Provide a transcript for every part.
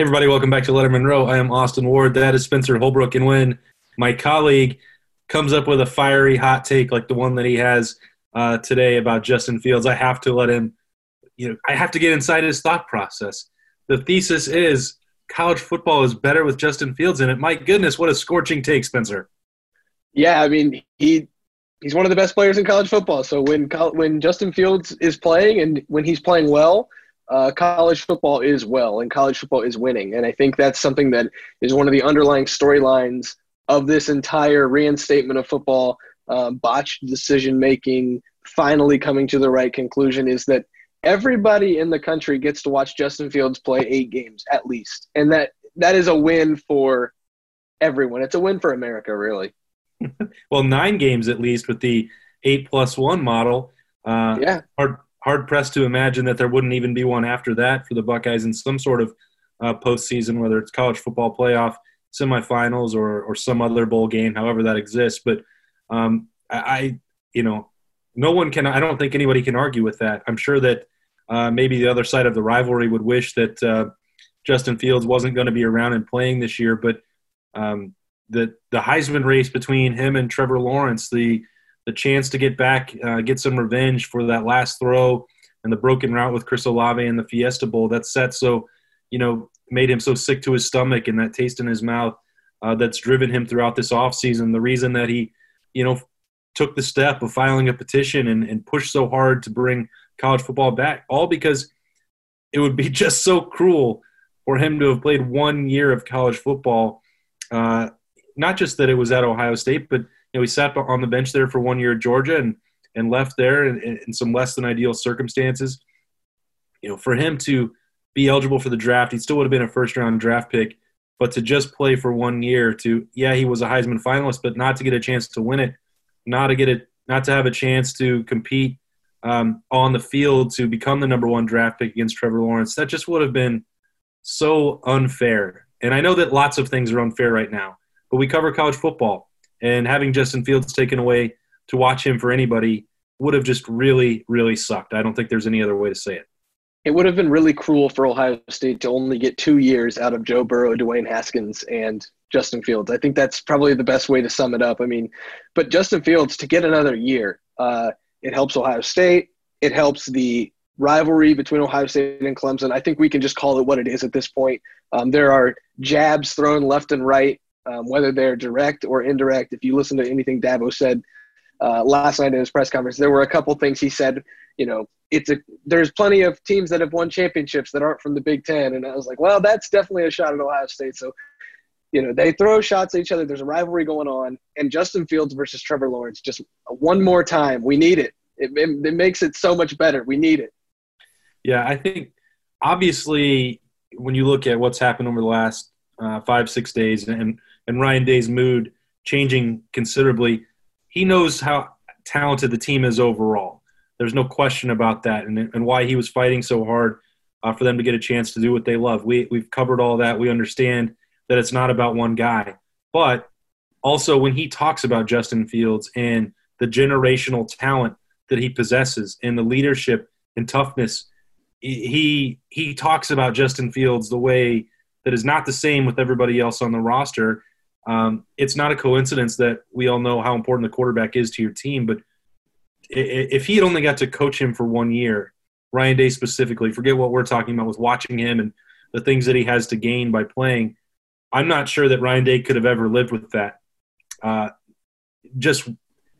Hey, everybody, welcome back to Lettermen Row. I am Austin Ward. That is Spencer Holbrook. And when my colleague comes up with a fiery hot take like the one that he has uh, today about Justin Fields, I have to let him, you know, I have to get inside his thought process. The thesis is college football is better with Justin Fields in it. My goodness, what a scorching take, Spencer. Yeah, I mean, he he's one of the best players in college football. So when when Justin Fields is playing and when he's playing well – uh, college football is well and college football is winning. And I think that's something that is one of the underlying storylines of this entire reinstatement of football, um, botched decision making, finally coming to the right conclusion is that everybody in the country gets to watch Justin Fields play eight games at least. And that that is a win for everyone. It's a win for America, really. well, nine games at least with the eight plus one model. Uh, yeah. Hard, hard pressed to imagine that there wouldn't even be one after that for the Buckeyes in some sort of uh, postseason, whether it's college football playoff, semifinals, or or some other bowl game, however that exists. But um, I, you know, no one can. I don't think anybody can argue with that. I'm sure that uh, maybe the other side of the rivalry would wish that uh, Justin Fields wasn't going to be around and playing this year, but um, the the Heisman race between him and Trevor Lawrence, the the chance to get back, uh, get some revenge for that last throw and the broken route with Chris Olave and the Fiesta Bowl. That set so, you know, made him so sick to his stomach and that taste in his mouth uh, that's driven him throughout this offseason. The reason that he, you know, took the step of filing a petition and, and pushed so hard to bring college football back, all because it would be just so cruel for him to have played one year of college football. Uh, not just that it was at Ohio State, but – you know, he sat on the bench there for one year at Georgia and and left there in, in some less than ideal circumstances. You know, for him to be eligible for the draft, he still would have been a first round draft pick. But to just play for one year, to yeah, he was a Heisman finalist, but not to get a chance to win it, not to get it, not to have a chance to compete um, on the field to become the number one draft pick against Trevor Lawrence, that just would have been so unfair. And I know that lots of things are unfair right now, but we cover college football and having Justin Fields taken away to watch him for anybody would have just really, really sucked. I don't think there's any other way to say it. It would have been really cruel for Ohio State to only get two years out of Joe Burrow, Dwayne Haskins, and Justin Fields. I think that's probably the best way to sum it up. I mean, but Justin Fields to get another year, uh, it helps Ohio State. It helps the rivalry between Ohio State and Clemson. I think we can just call it what it is at this point. Um, there are jabs thrown left and right um, whether they're direct or indirect. If you listen to anything Dabo said uh, last night in his press conference, there were a couple things he said. You know, it's a there's plenty of teams that have won championships that aren't from the Big Ten, and I was like, well, that's definitely a shot at Ohio State. So, you know, they throw shots at each other. There's a rivalry going on, and Justin Fields versus Trevor Lawrence, just one more time. We need it. It, it, it makes it so much better. We need it. Yeah, I think obviously when you look at what's happened over the last uh, five six days and and Ryan Day's mood changing considerably, he knows how talented the team is overall. There's no question about that, and, and why he was fighting so hard uh, for them to get a chance to do what they love. We, we've covered all that. We understand that it's not about one guy. But also, when he talks about Justin Fields and the generational talent that he possesses and the leadership and toughness, he he talks about Justin Fields the way that is not the same with everybody else on the roster. Um, it's not a coincidence that we all know how important the quarterback is to your team, but if he had only got to coach him for one year, Ryan Day specifically, forget what we're talking about with watching him and the things that he has to gain by playing. I'm not sure that Ryan Day could have ever lived with that. Uh, just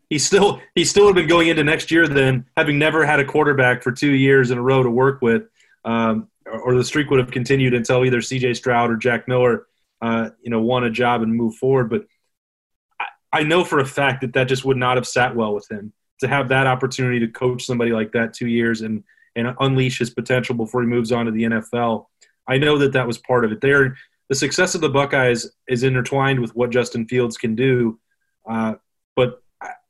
he still he still would have been going into next year then having never had a quarterback for two years in a row to work with, um, or the streak would have continued until either C.J. Stroud or Jack Miller uh, you know, want a job and move forward. But I, I know for a fact that that just would not have sat well with him to have that opportunity to coach somebody like that two years and and unleash his potential before he moves on to the NFL. I know that that was part of it. There, the success of the Buckeyes is intertwined with what Justin Fields can do, uh, but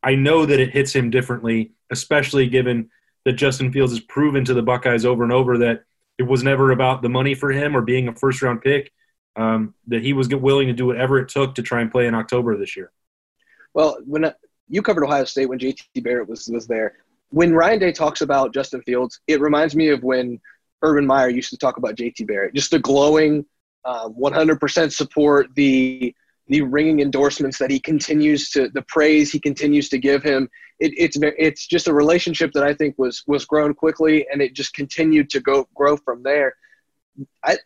I know that it hits him differently, especially given that Justin Fields has proven to the Buckeyes over and over that it was never about the money for him or being a first round pick um, that he was willing to do whatever it took to try and play in October this year. Well, when uh, you covered Ohio State when JT Barrett was was there, when Ryan Day talks about Justin Fields, it reminds me of when Urban Meyer used to talk about JT Barrett. Just the glowing um, 100% support the the ringing endorsements that he continues to the praise he continues to give him it, it's it's just a relationship that I think was was grown quickly and it just continued to go grow from there I,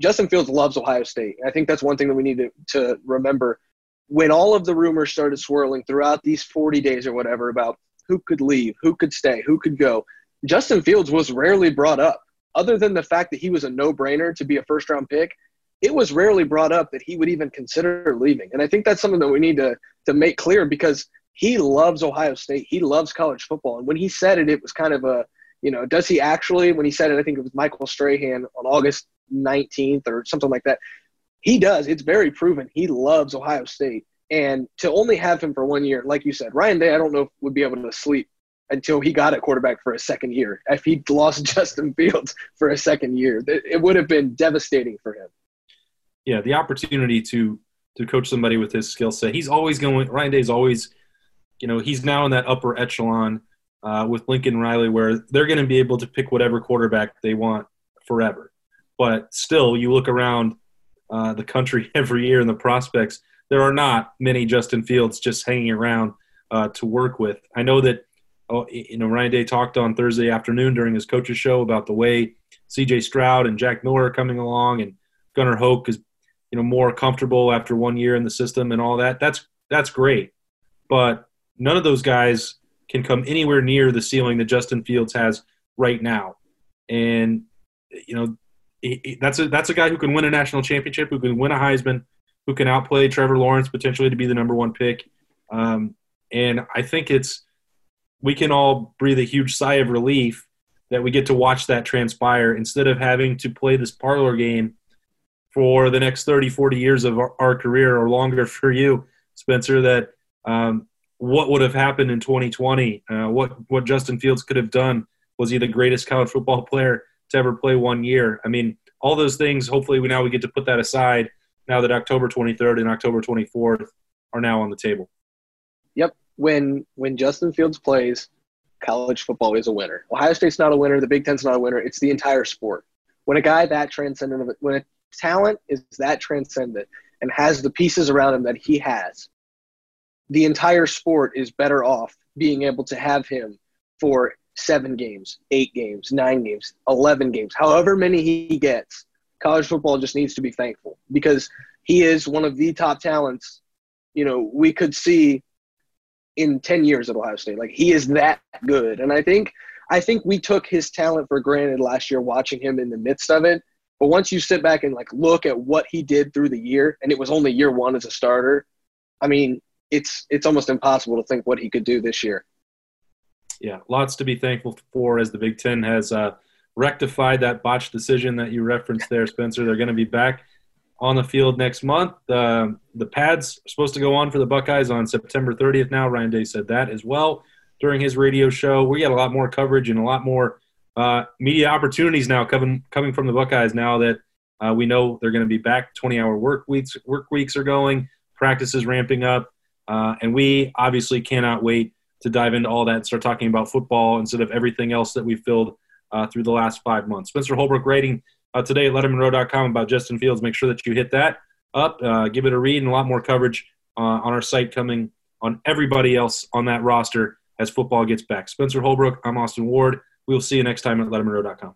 Justin Fields loves Ohio State I think that's one thing that we need to, to remember when all of the rumors started swirling throughout these 40 days or whatever about who could leave who could stay who could go Justin Fields was rarely brought up other than the fact that he was a no-brainer to be a first round pick it was rarely brought up that he would even consider leaving. And I think that's something that we need to to make clear because he loves Ohio State. He loves college football. And when he said it, it was kind of a, you know, does he actually, when he said it, I think it was Michael Strahan on August 19th or something like that. He does. It's very proven. He loves Ohio State. And to only have him for one year, like you said, Ryan Day, I don't know if would be able to sleep until he got a quarterback for a second year. If he lost Justin Fields for a second year, it would have been devastating for him yeah, the opportunity to to coach somebody with his skill set. He's always going. Ryan Day's always, you know, he's now in that upper echelon uh, with Lincoln Riley, where they're going to be able to pick whatever quarterback they want forever. But still, you look around uh, the country every year and the prospects. There are not many Justin Fields just hanging around uh, to work with. I know that oh, you know Ryan Day talked on Thursday afternoon during his coaches show about the way C.J. Stroud and Jack Miller are coming along, and Gunnar Hoak is you know more comfortable after one year in the system and all that. That's that's great, but none of those guys can come anywhere near the ceiling that Justin Fields has right now. And you know that's a that's a guy who can win a national championship, who can win a Heisman, who can outplay Trevor Lawrence potentially to be the number one pick. Um, and I think it's we can all breathe a huge sigh of relief that we get to watch that transpire instead of having to play this parlor game for the next 30, 40 years of our, our career or longer for you, Spencer, that um, what would have happened in 2020, uh, what, what Justin Fields could have done. Was he the greatest college football player to ever play one year? I mean, all those things, hopefully we now we get to put that aside now that October 23rd and October 24th are now on the table. Yep. When when Justin Fields plays, college football is a winner. Ohio State's not a winner. The Big Ten's not a winner. It's the entire sport. When a guy that transcendent, when a talent is that transcendent and has the pieces around him that he has, the entire sport is better off being able to have him for seven games, eight games, nine games, 11 games, however many he gets. College football just needs to be thankful because he is one of the top talents, you know, we could see in 10 years at Ohio State. Like he is that good. And I think I think we took his talent for granted last year watching him in the midst of it but once you sit back and like look at what he did through the year, and it was only year one as a starter, I mean, it's it's almost impossible to think what he could do this year. Yeah, lots to be thankful for as the Big Ten has uh, rectified that botched decision that you referenced there, Spencer. They're going to be back on the field next month. Uh, the pads are supposed to go on for the Buckeyes on September 30th. Now Ryan Day said that as well during his radio show. We got a lot more coverage and a lot more uh, media opportunities now coming coming from the Buckeyes now that uh, we know they're going to be back. 20 hour work weeks work weeks are going, practices ramping up, uh, and we obviously cannot wait to dive into all that and start talking about football instead of everything else that we've filled uh, through the last five months. Spencer Holbrook writing uh, today at lettermenrow.com about Justin Fields. Make sure that you hit that up, uh, give it a read, and a lot more coverage on our site coming on everybody else on that roster as football gets back. Spencer Holbrook, I'm Austin Ward. We'll see you next time at LettermenRow.com.